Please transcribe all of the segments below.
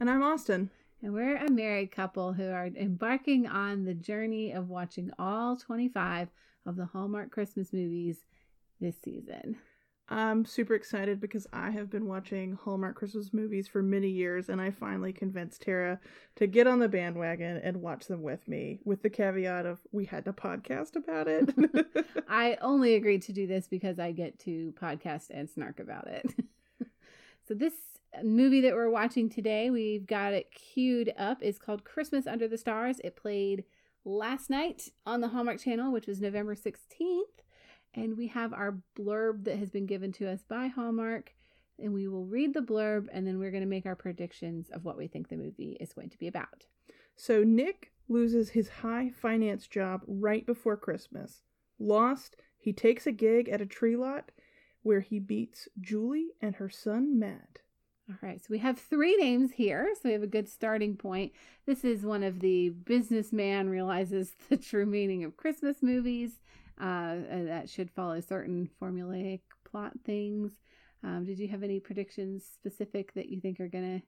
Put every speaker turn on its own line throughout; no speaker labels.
And I'm Austin.
And we're a married couple who are embarking on the journey of watching all 25 of the Hallmark Christmas movies this season.
I'm super excited because I have been watching Hallmark Christmas movies for many years and I finally convinced Tara to get on the bandwagon and watch them with me, with the caveat of we had to podcast about it.
I only agreed to do this because I get to podcast and snark about it. so, this movie that we're watching today, we've got it queued up, is called Christmas Under the Stars. It played last night on the Hallmark Channel, which was November 16th and we have our blurb that has been given to us by Hallmark. And we will read the blurb and then we're going to make our predictions of what we think the movie is going to be about.
So, Nick loses his high finance job right before Christmas. Lost, he takes a gig at a tree lot where he beats Julie and her son Matt.
All right, so we have three names here, so we have a good starting point. This is one of the businessman realizes the true meaning of Christmas movies uh, that should follow certain formulaic plot things. Um, did you have any predictions specific that you think are going to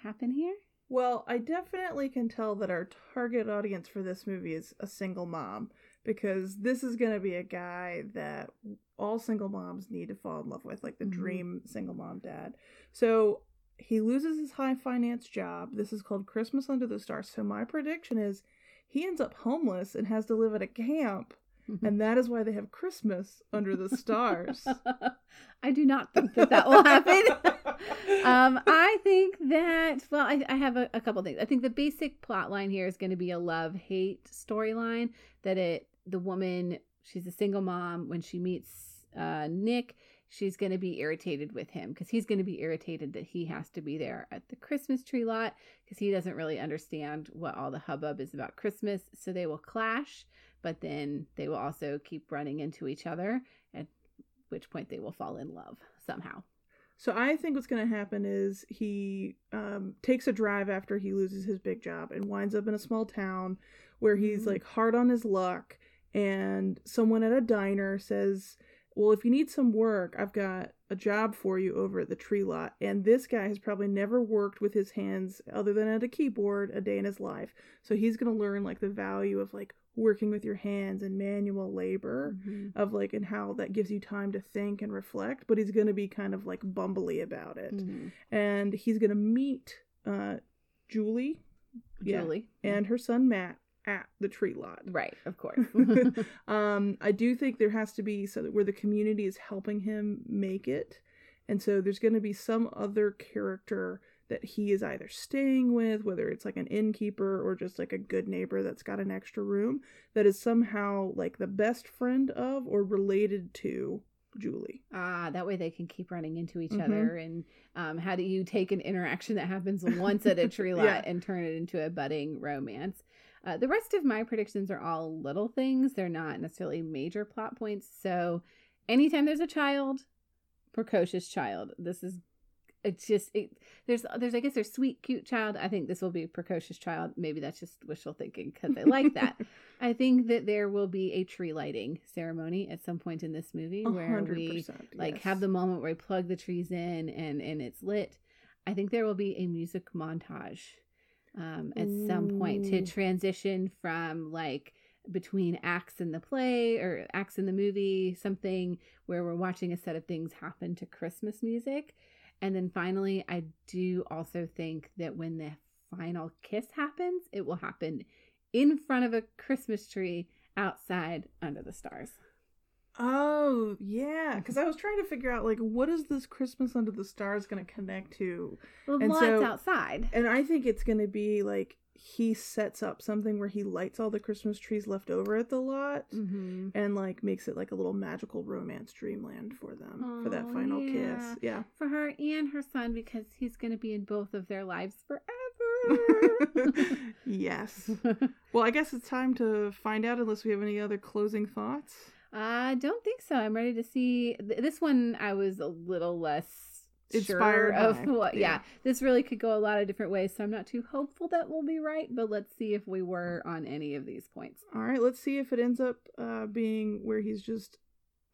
happen here?
Well, I definitely can tell that our target audience for this movie is a single mom because this is going to be a guy that all single moms need to fall in love with, like the mm-hmm. dream single mom dad. So he loses his high finance job. This is called Christmas Under the Stars. So my prediction is he ends up homeless and has to live at a camp Mm-hmm. And that is why they have Christmas under the stars.
I do not think that that will happen. um, I think that, well, I, I have a, a couple things. I think the basic plot line here is going to be a love hate storyline that it, the woman, she's a single mom. When she meets uh, Nick, she's going to be irritated with him because he's going to be irritated that he has to be there at the Christmas tree lot because he doesn't really understand what all the hubbub is about Christmas. So they will clash but then they will also keep running into each other, at which point they will fall in love somehow.
So I think what's going to happen is he um, takes a drive after he loses his big job and winds up in a small town where he's mm-hmm. like hard on his luck, and someone at a diner says, "Well, if you need some work, I've got a job for you over at the tree lot." And this guy has probably never worked with his hands other than at a keyboard a day in his life, so he's going to learn like the value of like working with your hands and manual labor mm-hmm. of like and how that gives you time to think and reflect but he's going to be kind of like bumbly about it mm-hmm. and he's going to meet uh julie
julie
yeah, and her son matt at the tree lot
right of course
um i do think there has to be so that where the community is helping him make it and so there's going to be some other character that he is either staying with, whether it's like an innkeeper or just like a good neighbor that's got an extra room, that is somehow like the best friend of or related to Julie.
Ah, that way they can keep running into each mm-hmm. other. And um, how do you take an interaction that happens once at a tree lot yeah. and turn it into a budding romance? Uh, the rest of my predictions are all little things. They're not necessarily major plot points. So anytime there's a child, precocious child, this is it's just it, there's there's I guess there's sweet cute child. I think this will be precocious child. Maybe that's just wishful thinking because I like that. I think that there will be a tree lighting ceremony at some point in this movie where we like have the moment where we plug the trees in and and it's lit. I think there will be a music montage um, at some point to transition from like between acts in the play or acts in the movie, something where we're watching a set of things happen to Christmas music and then finally, I do also think that when the final kiss happens, it will happen in front of a Christmas tree outside under the stars.
Oh, yeah. Because I was trying to figure out, like, what is this Christmas under the stars going to connect to?
Well, and lots so, outside.
And I think it's going to be like he sets up something where he lights all the Christmas trees left over at the lot mm-hmm. and like makes it like a little magical romance dreamland for them oh, for that final yeah. kiss. Yeah.
For her and her son because he's going to be in both of their lives forever.
yes. well, I guess it's time to find out unless we have any other closing thoughts.
I don't think so. I'm ready to see. This one I was a little less
inspired
sure of what yeah. yeah. this really could go a lot of different ways so i'm not too hopeful that we'll be right but let's see if we were on any of these points
all right let's see if it ends up uh, being where he's just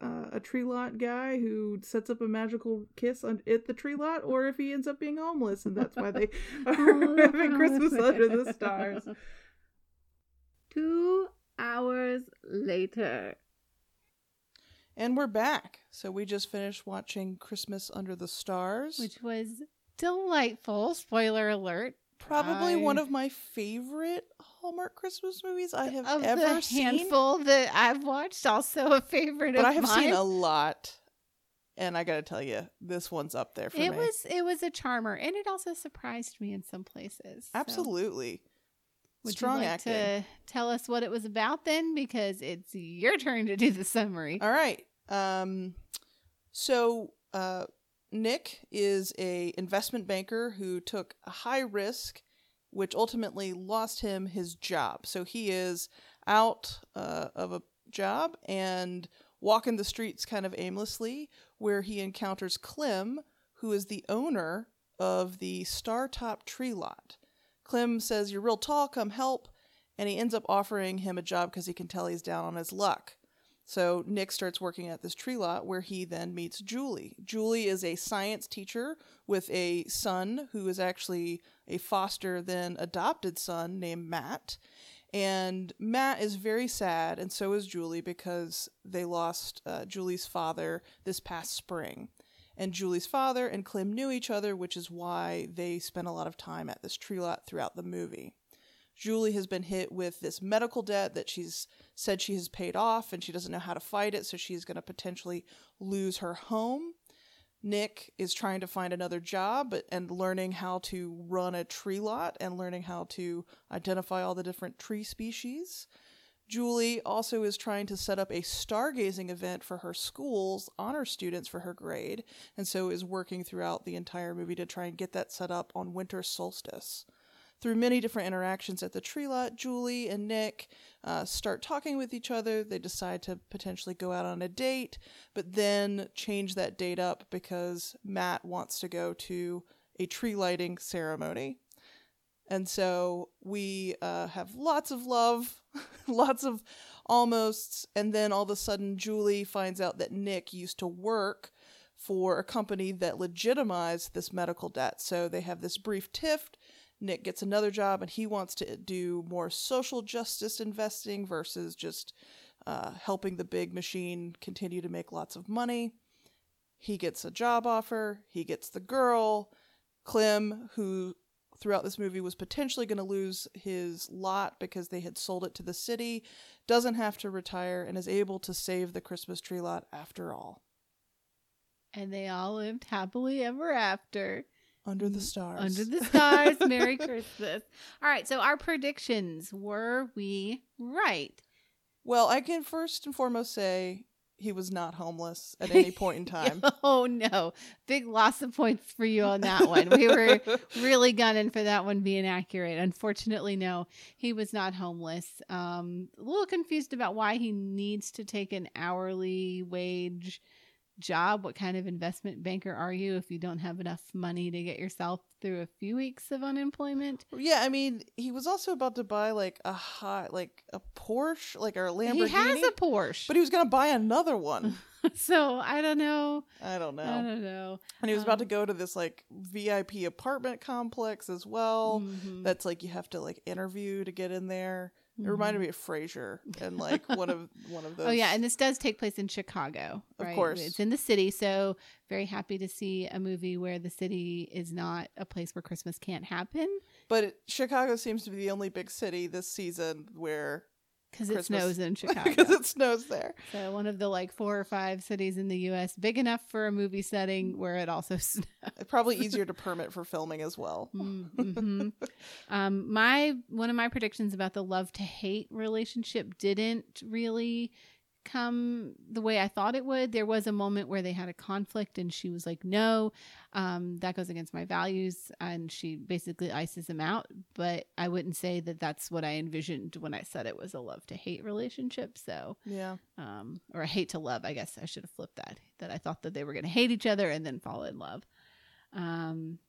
uh, a tree lot guy who sets up a magical kiss on, at the tree lot, or if he ends up being homeless, and that's why they are
Oh,
having Christmas under the stars.
Two hours later.
And we're back. So we just finished watching Christmas Under the Stars.
which was delightful. Spoiler alert.
Probably one of my favorite Hallmark Christmas movies I have
of
ever
the
seen.
handful that I've watched, also a favorite
but
of
I have
mine.
seen a lot. And I gotta tell you, this one's up there for
it
me.
was it was a charmer, and it also surprised me in some places. So,
Absolutely.
Would
Strong
you like
acting.
to tell us what it was about then? Because it's your turn to do the summary.
All right. Um, so uh, Nick is a investment banker who took a high risk, which ultimately lost him his job. So he is out uh, of a job and walking the streets kind of aimlessly, where he encounters Clem, who is the owner of the Startop Tree Lot. Clem says, "You're real tall. Come help." And he ends up offering him a job because he can tell he's down on his luck. So Nick starts working at this tree lot where he then meets Julie. Julie is a science teacher with a son who is actually a foster then adopted son named Matt. And Matt is very sad, and so is Julie because they lost uh, Julie's father this past spring. And Julie's father and Clem knew each other, which is why they spent a lot of time at this tree lot throughout the movie. Julie has been hit with this medical debt that she's said she has paid off and she doesn't know how to fight it, so she's going to potentially lose her home. Nick is trying to find another job and learning how to run a tree lot and learning how to identify all the different tree species. Julie also is trying to set up a stargazing event for her school's honor students for her grade, and so is working throughout the entire movie to try and get that set up on winter solstice. Through many different interactions at the tree lot, Julie and Nick uh, start talking with each other. They decide to potentially go out on a date, but then change that date up because Matt wants to go to a tree lighting ceremony. And so we uh, have lots of love, lots of almosts, and then all of a sudden Julie finds out that Nick used to work for a company that legitimized this medical debt. So they have this brief tiff. Nick gets another job and he wants to do more social justice investing versus just uh, helping the big machine continue to make lots of money. He gets a job offer, he gets the girl. Clem, who throughout this movie was potentially going to lose his lot because they had sold it to the city, doesn't have to retire and is able to save the Christmas tree lot after all.
And they all lived happily ever after.
Under the stars.
Mm, Under the stars. Merry Christmas. All right. So, our predictions were we right?
well, I can first and foremost say he was not homeless at any point in time.
oh, no. Big loss of points for you on that one. We were really gunning for that one being accurate. Unfortunately, no, he was not homeless. Um, a little confused about why he needs to take an hourly wage job. What kind of investment banker are you if you don't have enough money to get yourself through a few weeks of unemployment?
Yeah, I mean, he was also about to buy like a hot, like a Porsche, like a Lamborghini.
He has a Porsche.
but he was gonna buy another one.
so I don't know.
I don't know.
I don't know.
and he was about to
Um,
go to this like VIP apartment complex as well.
Mhm.
That's like you have to like interview to get in there. It reminded mm-hmm. me of Frasier and like one of one of those.
Oh yeah, and this does take place in Chicago.
Of
Right?
course.
it's in the city. So very happy to see a movie where the city is not a place where Christmas can't happen
but it, Chicago seems to be the only big city this season where
because it snows in Chicago.
because it snows there.
so one of the like four or five cities in the U.S. big enough for a movie setting where it also snows.
Probably easier to permit for filming as well.
hmm um, my one of my predictions about the love to hate relationship didn't really come the way I thought it would. There was a moment where they had a conflict, and she was like, "No, um, that goes against my values," and she basically ices him out. But I wouldn't say that that's what I envisioned when I said it was a love to hate relationship. So,
Yeah.
um, or a hate to love. I guess I should have flipped that. That I thought that they were going to hate each other and then fall in love. Um,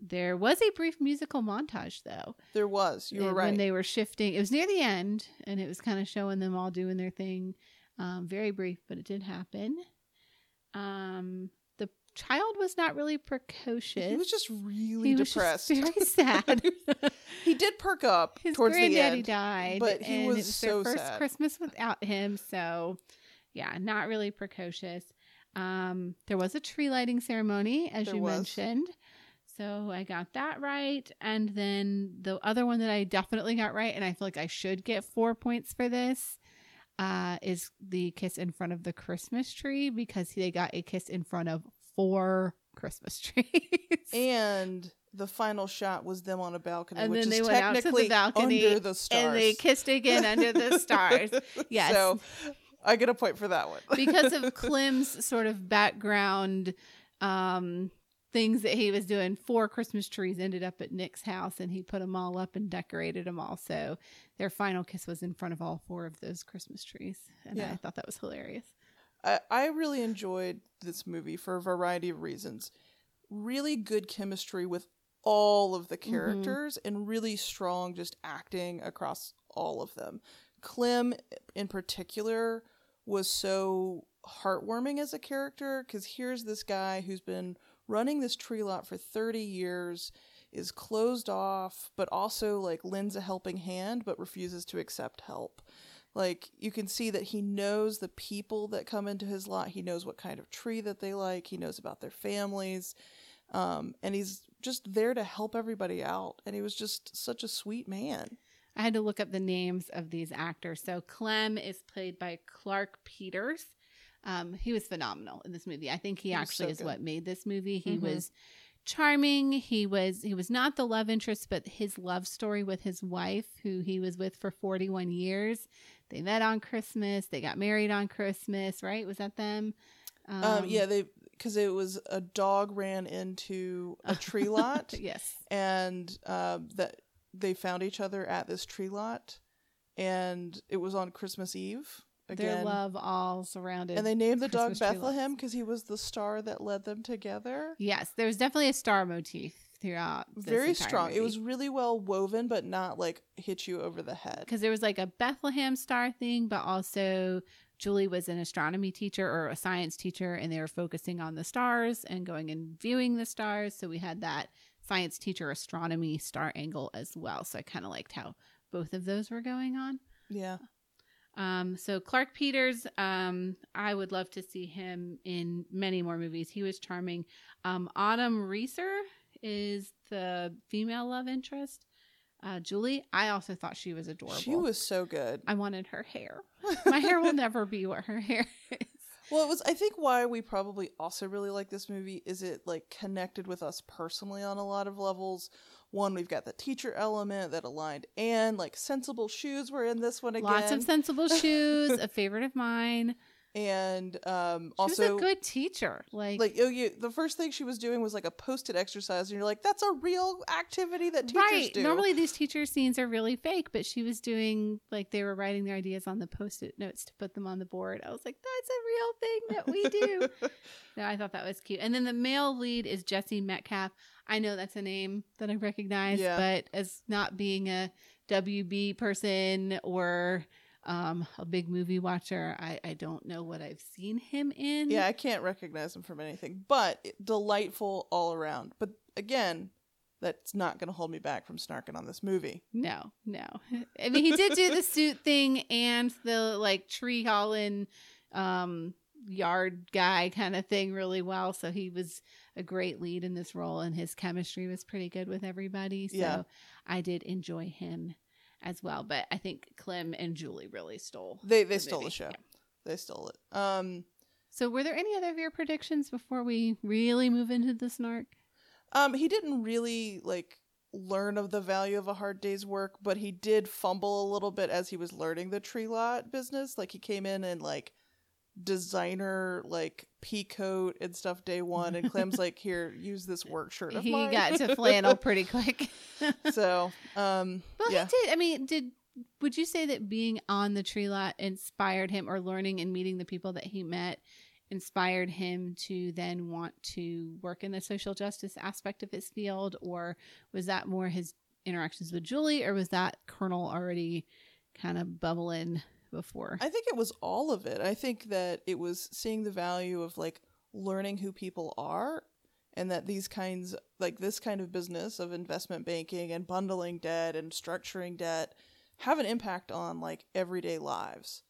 there was a brief musical montage though.
There was. You were right.
When they were shifting, it was near the end, and it was kind of showing them all doing their thing. Um, very brief, but it did happen. Um, the child was not really precocious.
He was just really
He was
depressed.
very sad.
he did perk up
His
towards the
granddaddy
end.
died,
but he
and
was
it was
so
their first
sad.
Christmas without him. So, yeah, not really precocious. Um, there was a tree lighting ceremony, as
There
you
was.
mentioned. So I got that right. And then the other one that I definitely got right, and I feel like I should get four points for this, uh, is the kiss in front of the Christmas tree because they got a kiss in front of four Christmas trees.
And the final shot was them on a balcony,
And
which
then
is
they went out to the
technically
balcony,
under the stars.
and they kissed again under the stars. Yes.
So I get a point for that one.
because of Clem's sort of background um things that he was doing four christmas trees ended up at nick's house and he put them all up and decorated them all so their final kiss was in front of all four of those christmas trees and i thought that was hilarious
I, I really enjoyed this movie for a variety of reasons. Really good chemistry with all of the
Mm-hmm.
characters and really strong just acting across all of them. Clem, in particular, was so heartwarming as a character because here's this guy who's been running this tree lot for 30 years is closed off but also like lends a helping hand but refuses to accept help. Like you can see that he knows the people that come into his lot. He knows what kind of tree that they like. He knows about their families. Um, and he's just there to help everybody out. And he was just such a sweet man.
I had to look up the names of these actors. So clem is played by clarke peters um, he was phenomenal in this movie. I think he,
He
actually
so
is
good.
what made this movie. He
Mhm.
was charming. He was he was not the love interest but his love story with his wife who he was with for 41 years. They met on christmas. They got married on christmas right? Was that them?
Um, yeah they because it was a dog ran into a tree lot
yes.
and um, that they found each other at this tree lot and it was on christmas eve
their love all surrounded
and they named the dog
Christmas tree
bethlehem because he was the star that led them together?
Yes there was definitely a star motif throughout
very strong. It was really well woven but not like hit you over the head.
Because there was like a Bethlehem star thing, but also Julie was an astronomy teacher or a science teacher, and they were focusing on the stars and going and viewing the stars. So we had that science teacher astronomy star angle as well. So I kind of liked how both of those were going on.
yeah
Um, so Clarke Peters, um, I would love to see him in many more movies. He was charming. Um, Autumn Reeser is the female love interest. Uh, Julie, I also thought she was adorable.
she was so good
I wanted her hair. My hair will never be what her hair is.
well it was i think why we probably also really like this movie is it like connected with us personally on a lot of levels one we've got the teacher element that aligned and like sensible shoes were in this one again
Lots of sensible shoes, a favorite of mine.
And um
She
also
was a good teacher. Like,
like oh you the first thing she was doing was like a posted exercise and you're like that's a real activity that teachers
right.
do
Normally these teacher scenes are really fake, but she was doing like they were writing their ideas on the post-it notes to put them on the board. I was like, that's a real thing that we do. no, I thought that was cute. And then the male lead is Jesse Metcalfe. I know that's a name that I recognize,
Yeah.
but as not being a WB person or um, a big movie watcher, I, I don't know what I've seen him in.
yeah i can't recognize him from anything but delightful all around but again that's not going to hold me back from snarking on this movie
No, no. I mean, he did do the suit thing and the like tree hauling, um, yard guy kind of thing really well. So he was a great lead in this role, and his chemistry was pretty good with everybody. So
Yeah.
I did enjoy him as well. But I think Clem and Julie really stole.
they they
the
stole
movie.
the show
Yeah.
they stole it um
So were there any other of your predictions before we really move into the snark?
Um, he didn't really like learn of the value of a hard day's work, but he did fumble a little bit as he was learning the tree lot business. Like he came in and like designer like pea coat and stuff day one, and Clem's like, "Here, use this work shirt of
He
mine."
got to flannel pretty quick.
so, um,
Well,
yeah,
he did. I mean, did would you say that being on the tree lot inspired him, or learning and meeting the people that he met inspired him to then want to work in the social justice aspect of his field, or was that more his interactions with Julie, or was that kernel already kind of bubbling before.
I think it was all of it. I think that it was seeing the value of like learning who people are and that these kinds like this kind of business of investment banking and bundling debt and structuring debt have an impact on like everyday lives.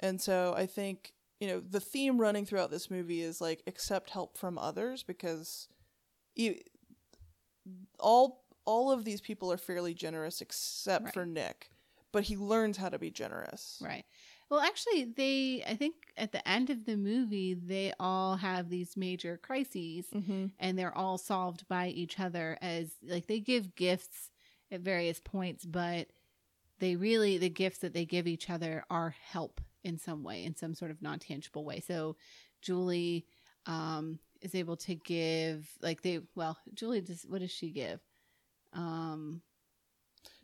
And so I think, you know, the theme running throughout this movie is like accept help from others because you, all all of these people are fairly generous except
Right.
for Nick, but he learns how to be generous.
Right. Well, actually, they, I think at the end of the movie, they all have these major crises
Mm-hmm.
and they're all solved by each other as, like, they give gifts at various points, but they really, the gifts that they give each other are help in some way, in some sort of non tangible way. So Julie, um, is able to give like they well julie does what does she give um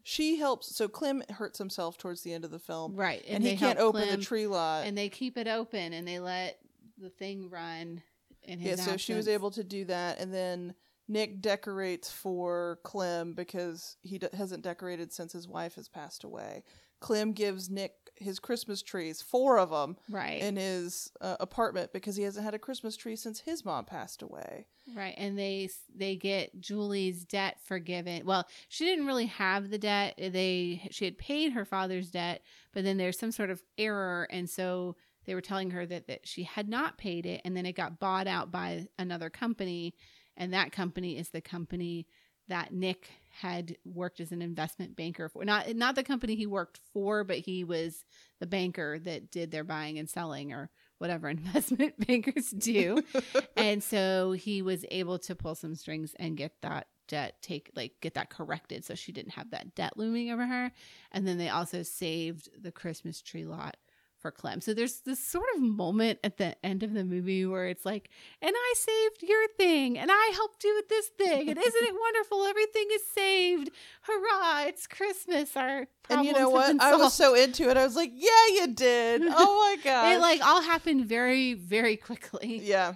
She helps. So Clem hurts himself towards the end of the film,
right
and,
they
he can't open
Clem,
the tree lot.
and they keep it open and they let the thing run in
yeah,
his
so she was able to do that, and then Nick decorates for Clem because he d- hasn't decorated since his wife has passed away. Clem gives Nick his Christmas trees, four of them,
right
in his uh, apartment because he hasn't had a Christmas tree since his mom passed away.
Right, and they they get Julie's debt forgiven. Well, she didn't really have the debt. They she had paid her father's debt, but then there's some sort of error, and so they were telling her that that she had not paid it, and then it got bought out by another company, and that company is the company that Nick had worked as an investment banker for. Not not the company he worked for, but he was the banker that did their buying and selling or whatever investment bankers do and so he was able to pull some strings and get that debt take like get that corrected so she didn't have that debt looming over her and then they also saved the christmas tree lot for clem so there's this sort of moment at the end of the movie where it's like and i saved your thing and i helped you with this thing and isn't it wonderful everything is saved hurrah it's christmas our
and you know what? I was so into it. I was like, "Yeah, you did! Oh my god!"
it like all happened very very quickly
yeah,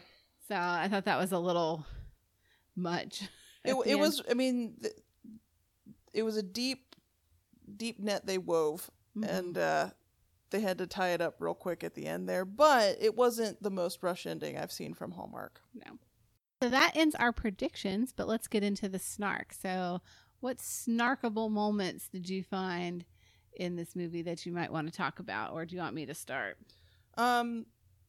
So I thought that was a little much.
it it was. I mean, it was a deep, deep net they wove.
Mhm.
and uh, they had to tie it up real quick at the end there. But it wasn't the most rush ending I've seen from Hallmark.
no. So that ends our predictions, but let's get into the snark. So, what snarkable moments did you find in this movie that you might want to talk about, or do you want me to start?
Um,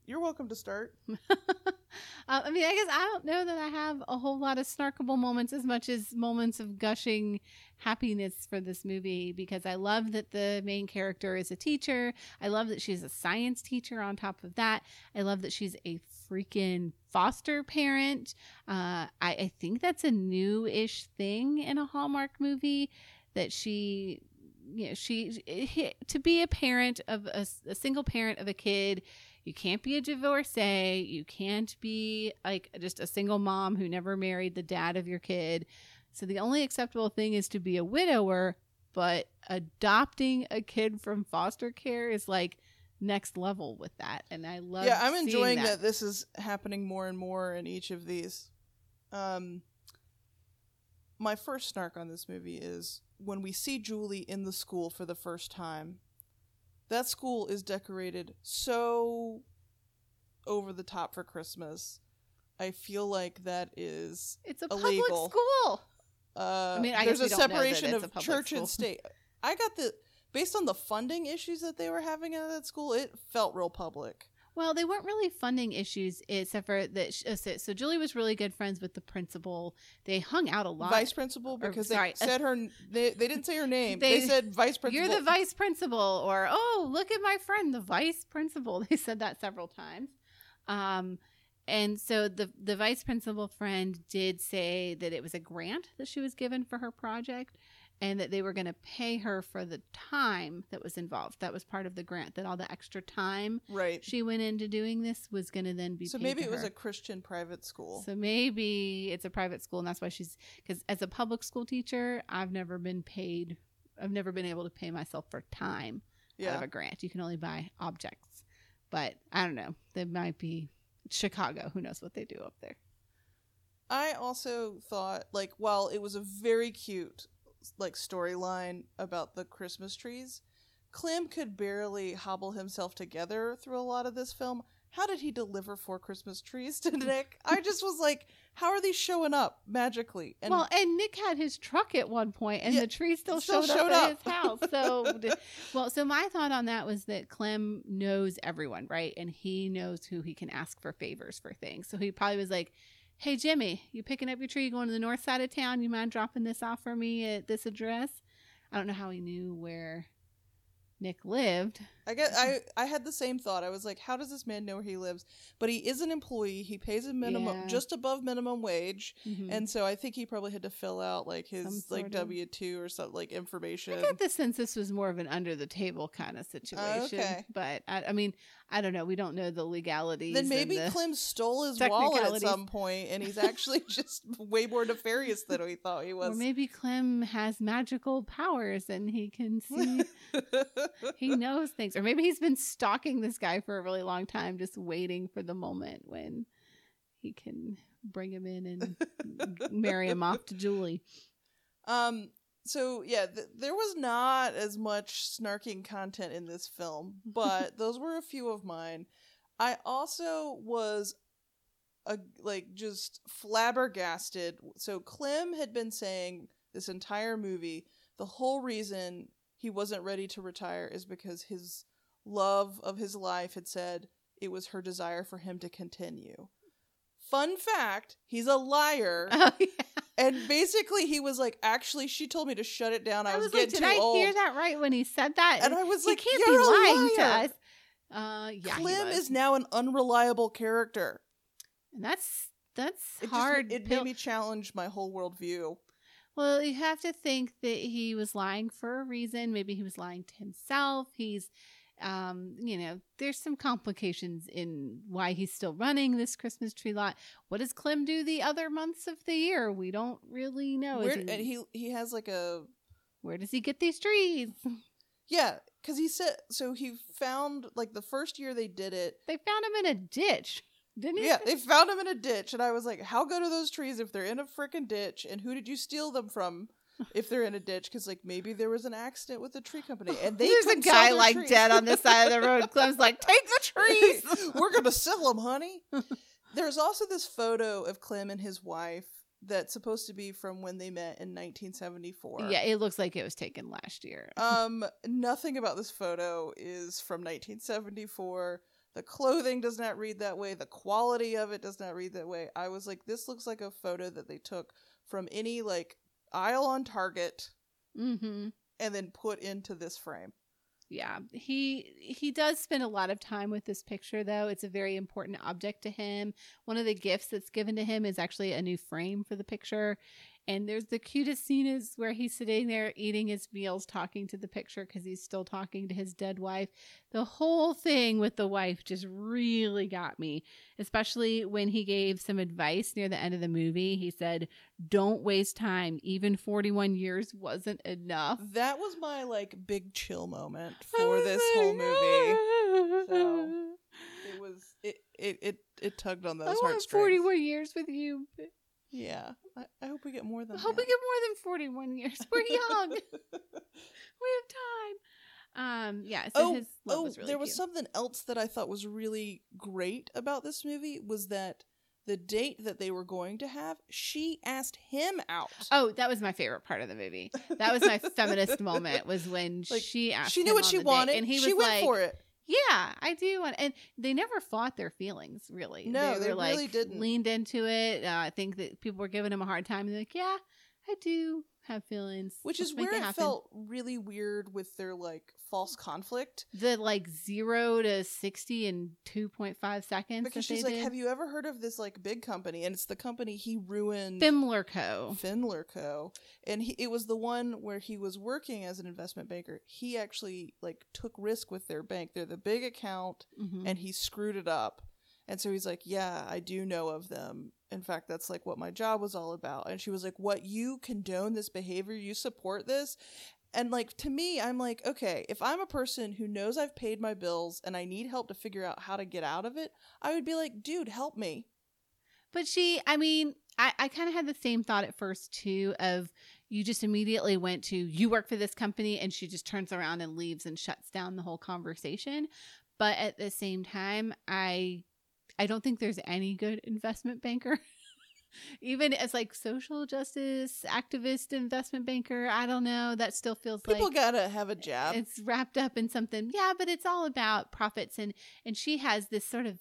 you're welcome to start.
uh, I mean, I guess I don't know that I have a whole lot of snarkable moments as much as moments of gushing happiness for this movie because I love that the main character is a teacher. I love that she's a science teacher on top of that. I love that she's a freaking foster parent. Uh, I, I think that's a new ish thing in a Hallmark movie that she. You know, she to be a parent of a, a single parent of a kid you can't be a divorcee. You can't be like just a single mom who never married the dad of your kid. So the only acceptable thing is to be a widower, but adopting a kid from foster care is like next level with that. And I love
yeah, I'm enjoying that.
that.
this is happening more and more in each of these. Um, my first snark on this movie is when we see Julie in the school for the first time. That school is decorated so over the top for Christmas. I feel like that is
It's a
illegal.
public school.
Uh,
I mean, I
there's a
we don't know that
separation
it's a
of church
school.
and state. I got the based on the funding issues that they were having at that school. It felt real public.
Well, they weren't really funding issues, except for that. uh, So, Julie was really good friends with the principal. They hung out a lot.
Vice principal because
sorry,
they said her. They, they didn't say her name. They,
They-
said vice principal.
You're the vice principal, or oh, look at my friend, the vice principal. They said that several times. Um, and so the the vice principal friend did say that it was a grant that she was given for her project, and that they were going to pay her for the time that was involved. That was part of the grant. That all the extra time
right.
she went into doing this was going to then be.
So maybe it was a Christian private school.
So maybe it's a private school, and that's why she's because as a public school teacher, I've never been paid. I've never been able to pay myself for time out of a grant. You can only buy objects, but I don't know. They might be Chicago. Who knows what they do up there?
I also thought like while it was a very cute like storyline about the Christmas trees, Clem could barely hobble himself together through a lot of this film. How did he deliver four Christmas trees to Nick? I just was like, how are these showing up magically?
And well, and Nick had his truck at one point, and yeah, the tree still, still showed, showed, up, up. at his house. So, well, so my thought on that was that Clem knows everyone, right? And he knows who he can ask for favors for things. So he probably was like, "Hey, Jimmy, you picking up your tree going to the north side of town? You mind dropping this off for me at this address?" I don't know how he knew where Nick lived.
I get I I had the same thought. I was like, how does this man know where he lives? But he is an employee. He pays a minimum yeah. just above minimum wage. Mm-hmm. And so I think he probably had to fill out like his like W two or something like information. I
got the sense this was more of an under the table kind of situation. Uh, okay. But I, I mean, I don't know. We don't know the legalities.
Then maybe the Clem stole his wallet at some point, and he's actually just way more nefarious than we thought he was.
Or maybe Clem has magical powers and he can see. he knows things, or maybe he's been stalking this guy for a really long time, just waiting for the moment when he can bring him in and marry him off to Julie.
Um, so yeah, th- there was not as much snarking content in this film, but those were a few of mine. I also was a like just flabbergasted. So Clem had been saying this entire movie the whole reason he wasn't ready to retire is because his love of his life had said it was her desire for him to continue. Fun fact, he's a liar. Oh, yeah. And basically, he was like, "Actually, she told me to shut it down. I, I was, was like, getting
too
I
old." Did I hear that right when he said that? And I was he like, "Can't be lying to us." Uh, yeah,
Clem is now an unreliable character,
and that's that's
it
hard.
Just, it made me challenge my whole worldview.
Well, you have to think that he was lying for a reason. Maybe he was lying to himself. He's um, you know, there's some complications in why he's still running this Christmas tree lot. What does Clem do the other months of the year? We don't really know.
Where, he, and he he has like a
where does he get these trees?
Yeah, because he said so. He found like the first year they did it,
they found him in a ditch. Didn't he?
Yeah, they found him in a ditch, and I was like, "How good are those trees if they're in a freaking ditch? And who did you steal them from?" If they're in a ditch because like maybe there was an accident with the tree company and they
there's a guy like trees. dead on the side of the road clem's like take the trees.
We're gonna sell them honey. There's also this photo of clem and his wife that's supposed to be from when they met in 1974
yeah it looks like it was taken last year.
Um nothing about this photo is from 1974 the clothing does not read that way. The quality of it does not read that way. I was like this looks like a photo that they took from any like aisle on Target,
mm-hmm.
and then put into this frame.
Yeah, he he does spend a lot of time with this picture though. It's a very important object to him. One of the gifts that's given to him is actually a new frame for the picture and there's the cutest scene is where he's sitting there eating his meals, talking to the picture because he's still talking to his dead wife. The whole thing with the wife just really got me, especially when he gave some advice near the end of the movie. He said, Don't waste time. Even 41 years wasn't enough.
That was my like big chill moment for this whole movie. So ah. it was, it, it, it, it tugged on those I heartstrings.
41 years with you.
Yeah, I, I, hope we get more than.
I hope
that.
we get more than forty-one years. We're young. we have time. Um, yeah. So oh, oh, was really
there was
cute.
something else that I thought was really great about this movie was that the date that they were going to have, she asked him out.
Oh, that was my favorite part of the movie. That was my feminist moment. Was when like, she asked.
She knew what she wanted,
and he
she
was
went
like,
for it.
Yeah, I do. And, and they never fought their feelings, really.
No,
they,
they
were, like,
really didn't.
Leaned into it. Uh, I think that people were giving him a hard time. And they're like, yeah, I do have feelings.
Which
Let's
is where it, it felt really weird with their like false conflict.
The like zero to sixty in two point five seconds.
Because she's like, did. "Have you ever heard of this like big company?" And it's the company he ruined,
Fimler Co.
Fimler Co. And he, it was the one where he was working as an investment banker. He actually like took risk with their bank. They're the big account, mm-hmm. and he screwed it up. And so he's like, "Yeah, I do know of them." in fact that's like what my job was all about and she was like what you condone this behavior you support this and like to me, I'm like, okay, if I'm a person who knows I've paid my bills and I need help to figure out how to get out of it, I would be like, dude, help me.
But she, I mean, I, I kind of had the same thought at first too of you just immediately went to you work for this company and she just turns around and leaves and shuts down the whole conversation but at the same time i i don't think there's any good investment banker even as like social justice activist investment banker i don't know that still feels like
People
like
gotta have a job.
it's wrapped up in something yeah but it's all about profits and and she has this sort of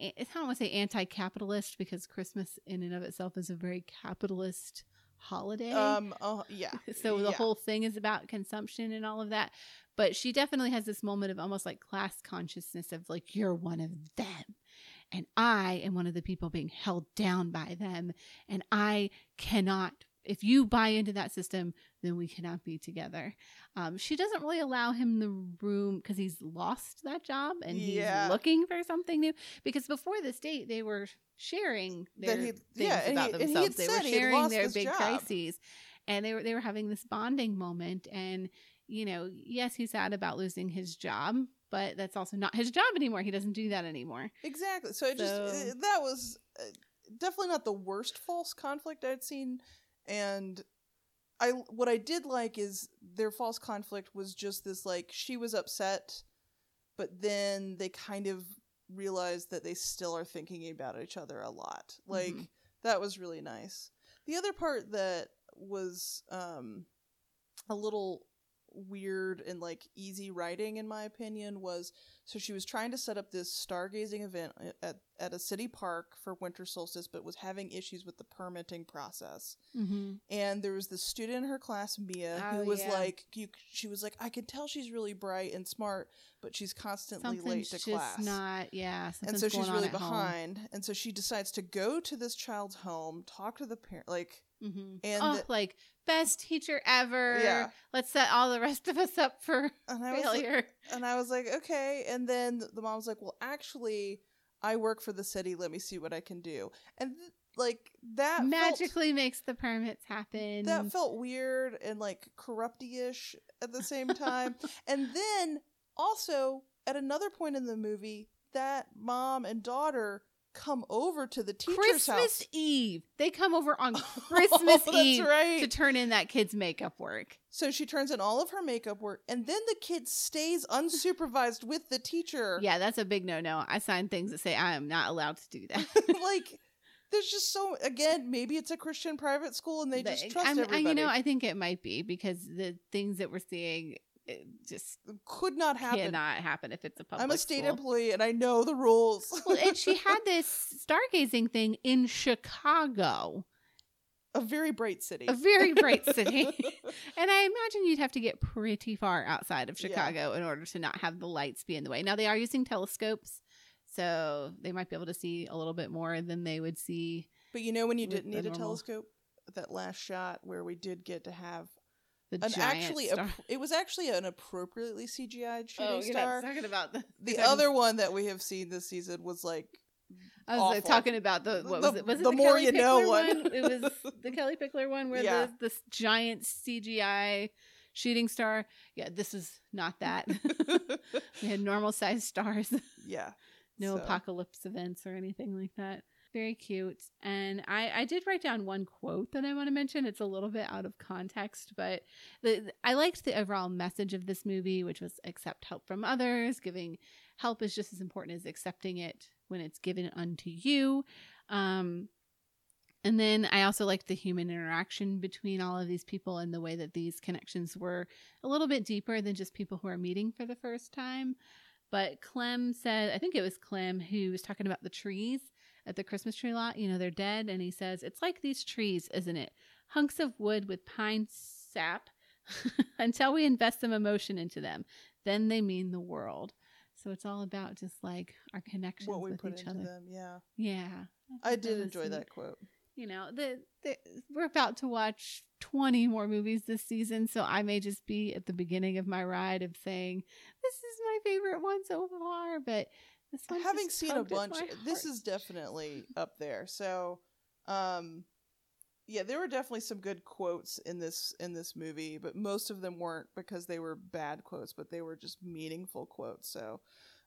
i don't want to say anti-capitalist because christmas in and of itself is a very capitalist holiday
Um. Oh, yeah.
so the
yeah.
whole thing is about consumption and all of that but she definitely has this moment of almost like class consciousness of like you're one of them and i am one of the people being held down by them. And i cannot if you buy into that system then we cannot be together. Um, she doesn't really allow him the room because he's lost that job and
Yeah.
he's looking for something new. Because before this date they were sharing their
he-
things
yeah,
about
he-
themselves. They were sharing their big
job.
crises. And they were they were having this bonding moment. And you know yes he's sad about losing his job but that's also not his job anymore he doesn't do that anymore
Exactly. So it just
So-
uh, that was uh, definitely not the worst false conflict I'd seen, and I what I did like is their false conflict was just this like she was upset, but then they kind of realized that they still are thinking about each other a lot. Like
Mhm.
that was really nice. The other part that was um a little weird and like easy writing in my opinion was so she was trying to set up this stargazing event at, at a city park for winter solstice but was having issues with the permitting process
mm-hmm.
and there was this student in her class mia
Oh,
who was
yeah.
like you, she was like i can tell she's really bright and smart but she's constantly
something's
late to class
not yeah
and so she's really
at home.
behind and so she decides to go to this child's home talk to the parent like
Mhm.
And
oh
the-
like best teacher ever
Yeah.
let's set all the rest of us up for
and I was like,
failure
and I was like, okay. And then the mom was like, well, actually, I work for the city. Let me see what I can do. And th- like that felt-
magically makes the permits happen
that felt weird and like corrupty-ish at the same time. and then also at another point in the movie, that mom and daughter come over to the teacher's
Christmas
house.
Christmas Eve. They come over on
Oh,
Christmas
that's
Eve
right.
to turn in that kid's makeup work.
So she turns in all of her makeup work, and then the kid stays unsupervised with the teacher.
Yeah, that's a big no no. I sign things that say I am not allowed to do that.
like there's just so again maybe it's a christian private school and they just trust
I-
everybody
you know, I think it might be because the things that we're seeing it just
could not happen
cannot happen if it's a public
i'm a state
school.
employee and i know the rules
well, and she had this stargazing thing in Chicago,
a very bright city
a very bright city. and I imagine you'd have to get pretty far outside of
Yeah.
Chicago in order to not have the lights be in the way. Now they are using telescopes, so they might be able to see a little bit more than they would see.
but you know when you didn't need a telescope that last shot where we did get to have
The
an
giant
actually
star.
appro- it was actually an appropriately cgi'd shooting
oh, you're
star
not talking about the
the other one that we have seen this season was like
I was
awful.
talking about the what was
The-
it? Was it
the
the,
more
Kellie
you know
Pickler
one.
It was the Kellie Pickler one where
Yeah.
the this giant CGI shooting star. Yeah, this is not that. we had normal sized stars,
yeah
no
So-
apocalypse events or anything like that. Very cute. And I I did write down one quote that I want to mention. It's a little bit out of context, but the I liked the overall message of this movie, which was accept help from others. Giving help is just as important as accepting it when it's given unto you. Um, and then I also liked the human interaction between all of these people and the way that these connections were a little bit deeper than just people who are meeting for the first time. But Clem said, I think it was Clem who was talking about the trees at the Christmas tree lot. You know, they're dead. And he says, It's like these trees, isn't it? Hunks of wood with pine sap until we invest some emotion into them. Then they mean the world. So it's all about just like our connections
what we
with
put
each
into
other.
them yeah
Yeah.
i
thought
did
was
enjoy
sweet.
that quote
You know, the, the we're about to watch 20 more movies this season, so I may just be at the beginning of my ride of saying this is my favorite one so far, but this one
having seen a bunch this is definitely up there so um yeah there were definitely some good quotes in this in this movie but most of them weren't because they were bad quotes but they were just meaningful quotes so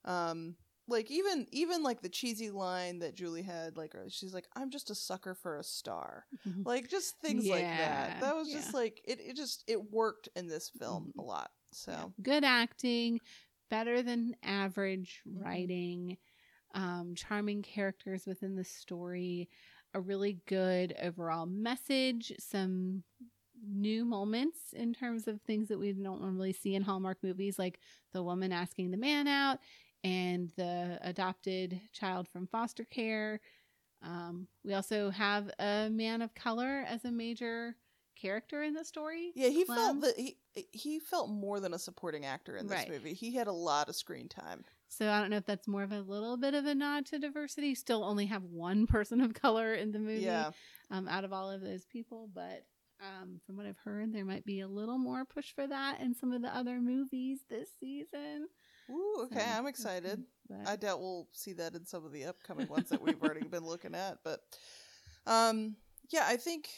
um like even even like the cheesy line that Julie had, like she's like, "I'm just a sucker for a star," like just things like that. That was just like it. It just it worked in this film
Mhm.
a lot. So
good acting, better than average
Mhm.
writing, um, charming characters within the story, a really good overall message, some new moments in terms of things that we don't normally see in Hallmark movies, like the woman asking the man out and the adopted child from foster care. Um, we also have a man of color as a major character in the story.
yeah, he
Clem.
felt that he he felt more than a supporting actor in this
Right.
movie. He had a lot of screen time.
So I don't know if that's more of a little bit of a nod to diversity. Still only have one person of color in the movie
Yeah,
um, out of all of those people, but um, from what I've heard, there might be a little more push for that in some of the other movies this season.
Ooh, okay,
So,
I'm excited.
But
I doubt we'll see that in some of the upcoming ones that we've already been looking at, but um, yeah, I think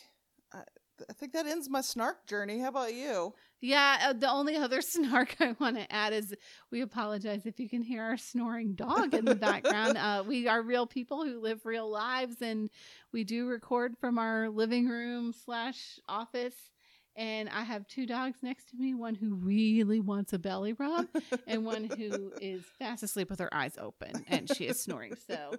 I, I think that ends my snark journey. How about you?
yeah, uh, the only other snark I want to add is we apologize if you can hear our snoring dog in the background. Uh, we are real people who live real lives, and we do record from our living room slash office. And I have two dogs next to me, one who really wants a belly rub, and one who is fast asleep with her eyes open, and she is snoring. So.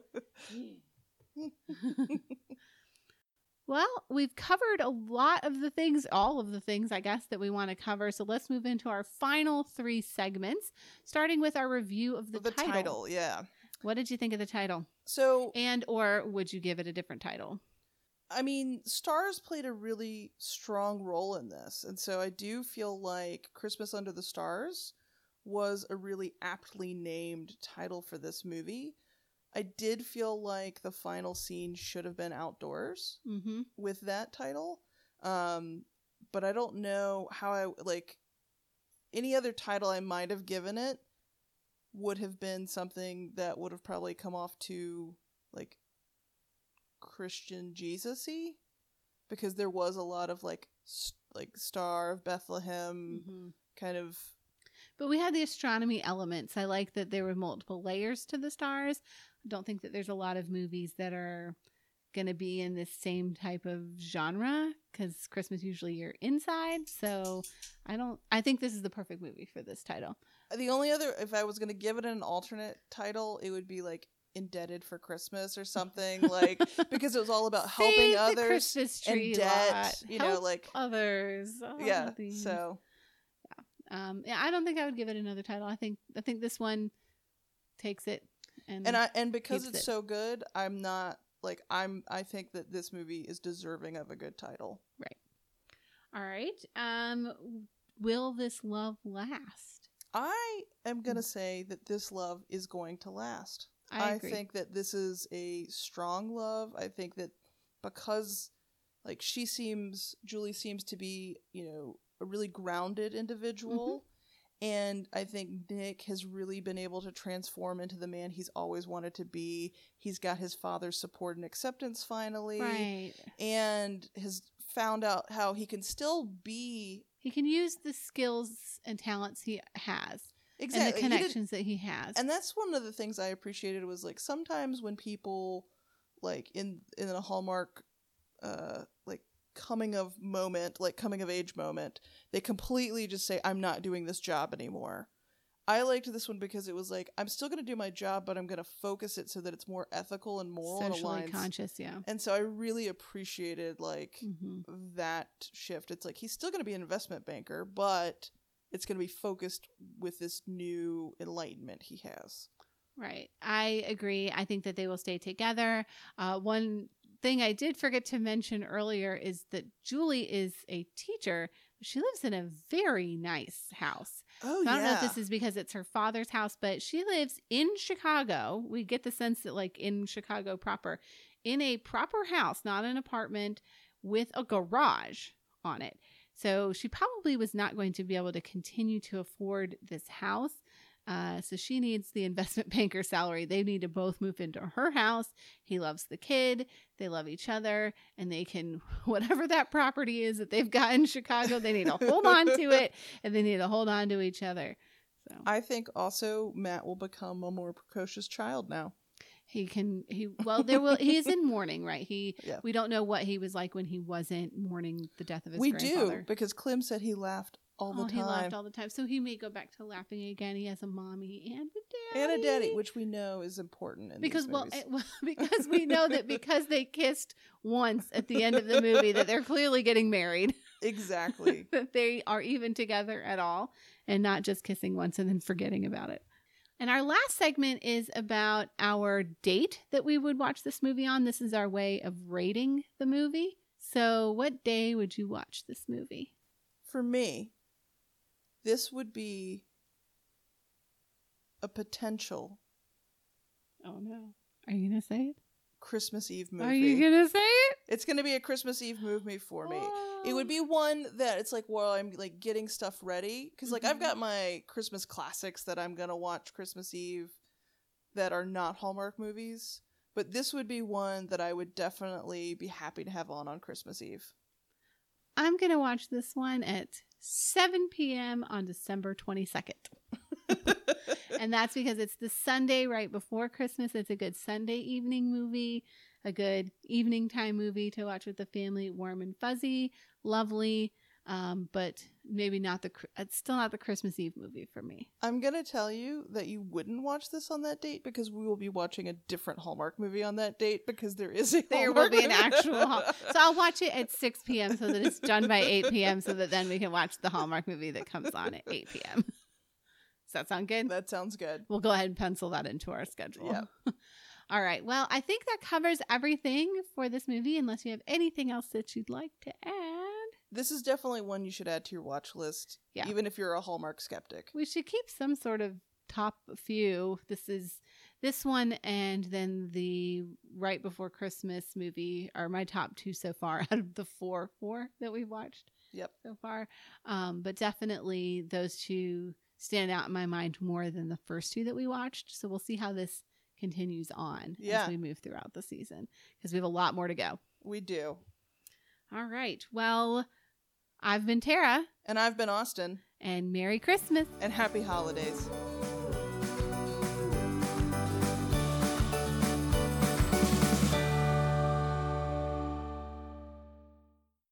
Well, we've covered a lot of the things, all of the things, I guess, that we want to cover. So let's move into our final three segments, starting with our review of the,
the
title.
title, yeah.
What did you think of the title?
So
And or would you give it a different title?
I mean, stars played a really strong role in this. And so I do feel like Christmas Under the Stars was a really aptly named title for this movie. I did feel like the final scene should have been outdoors
Mm-hmm.
with that title. Um, but I don't know how I like any other title I might have given it would have been something that would have probably come off to like Christian Jesus-y because there was a lot of like st- like Star of Bethlehem
Mm-hmm.
kind of
But we had the astronomy elements. I like that there were multiple layers to the stars. Don't think that there's a lot of movies that are going to be in this same type of genre because Christmas usually you're inside. So I don't, I think this is the perfect movie for this title.
the only other if I was going to give it an alternate title it would be like indebted for Christmas or something like because it was all about helping others
Christmas
and debt,
lot.
you know, like-
others. all
yeah
these.
so yeah.
um, yeah, I don't think I would give it another title. I think I think this one takes it. And,
and I and because it's
it.
so good, I'm not like I'm I think that this movie is deserving of a good title. Right.
All right. Um, will this love last?
I am
Mm.
going to say that this love is going to last.
I, agree.
think that this is a strong love. I think that because like she seems Julie seems to be, you know, a really grounded individual.
Mm-hmm.
And I think Nick has really been able to transform into the man he's always wanted to be. He's got his father's support and acceptance finally.
right.
And has found out how he can still be
He can use the skills and talents he has
exactly
and the
he
connections that he has.
and that's one of the things I appreciated was like sometimes when people like in in a Hallmark uh like coming of moment, like coming of age moment, they completely just say I'm not doing this job anymore. I liked this one because it was like I'm still going to do my job but I'm going to focus it so that it's more ethical and moral and
socially
aligns.
conscious. Yeah.
And so I really appreciated like
hmm
that shift. It's like he's still going to be an investment banker, but it's going to be focused with this new enlightenment he has.
Right. I agree. I think that they will stay together. Uh, one thing I did forget to mention earlier is that Julie is a teacher. She lives in a very nice house.
Oh
I don't know if this is because it's her father's house, but she lives in Chicago. We get the sense that, like, in Chicago proper, in a proper house, not an apartment, with a garage on it. So she probably was not going to be able to continue to afford this house. Uh, so she needs the investment banker salary. They need to both move into her house. He loves the kid. They love each other, and they can whatever that property is that they've got in Chicago. They need to hold on to it, and they need to hold on to each other. So
I think also Matt will become a more precocious child now.
he can he well there will he is in mourning right he
Yeah.
we don't know what he was like when he wasn't mourning the death of his
we
grandfather.
do because Clem said he laughed all the
oh,
time.
he laughed all the time. So he may go back to laughing again. He has a mommy and a daddy.
and a daddy, which we know is important in
because well, it, well because we know that because they kissed once at the end of the movie that they're clearly getting married
exactly.
that they are even together at all and not just kissing once and then forgetting about it and our last segment is about our date that we would watch this movie on this is our way of rating the movie so what day would you watch this movie
For me, this would be a potential
oh no are you gonna say it
Christmas Eve movie.
are you gonna say it
It's going to be a Christmas Eve movie for me. It
Oh.
would be one that it's like while I'm like getting stuff ready because like I've
Mhm.
got my Christmas classics that I'm gonna watch Christmas Eve that are not Hallmark movies, but this would be one that I would definitely be happy to have on on Christmas Eve.
I'm going to watch this one at 7 p.m. on December 22nd. and that's because it's the Sunday right before Christmas. It's a good Sunday evening movie, a good evening time movie to watch with the family. Warm and fuzzy, lovely, um, but maybe not the. It's still not the Christmas Eve movie for me.
I'm gonna tell you that you wouldn't watch this on that date because we will be watching a different Hallmark movie on that date because there is a
There will be an actual. Hall- so I'll watch it at 6 p.m. so that it's done by 8 p.m. so that then we can watch the Hallmark movie that comes on at 8 p.m. Does that sound good?
that sounds good.
We'll go ahead and pencil that into our schedule.
Yeah.
All right. Well, I think that covers everything for this movie, unless you have anything else that you'd like to add.
This is definitely one you should add to your watch list,
Yeah.
even if you're a Hallmark skeptic.
We should keep some sort of top few. This is this one and then the right before Christmas movie are my top two so far out of the four four that we've watched
Yep.
so far. Um, but definitely those two stand out in my mind more than the first two that we watched. So we'll see how this continues on
Yeah.
as we move throughout the season because we have a lot more to go.
We do.
All right. Well, I've been Tara
And I've been Austin,
and Merry Christmas.
and happy holidays.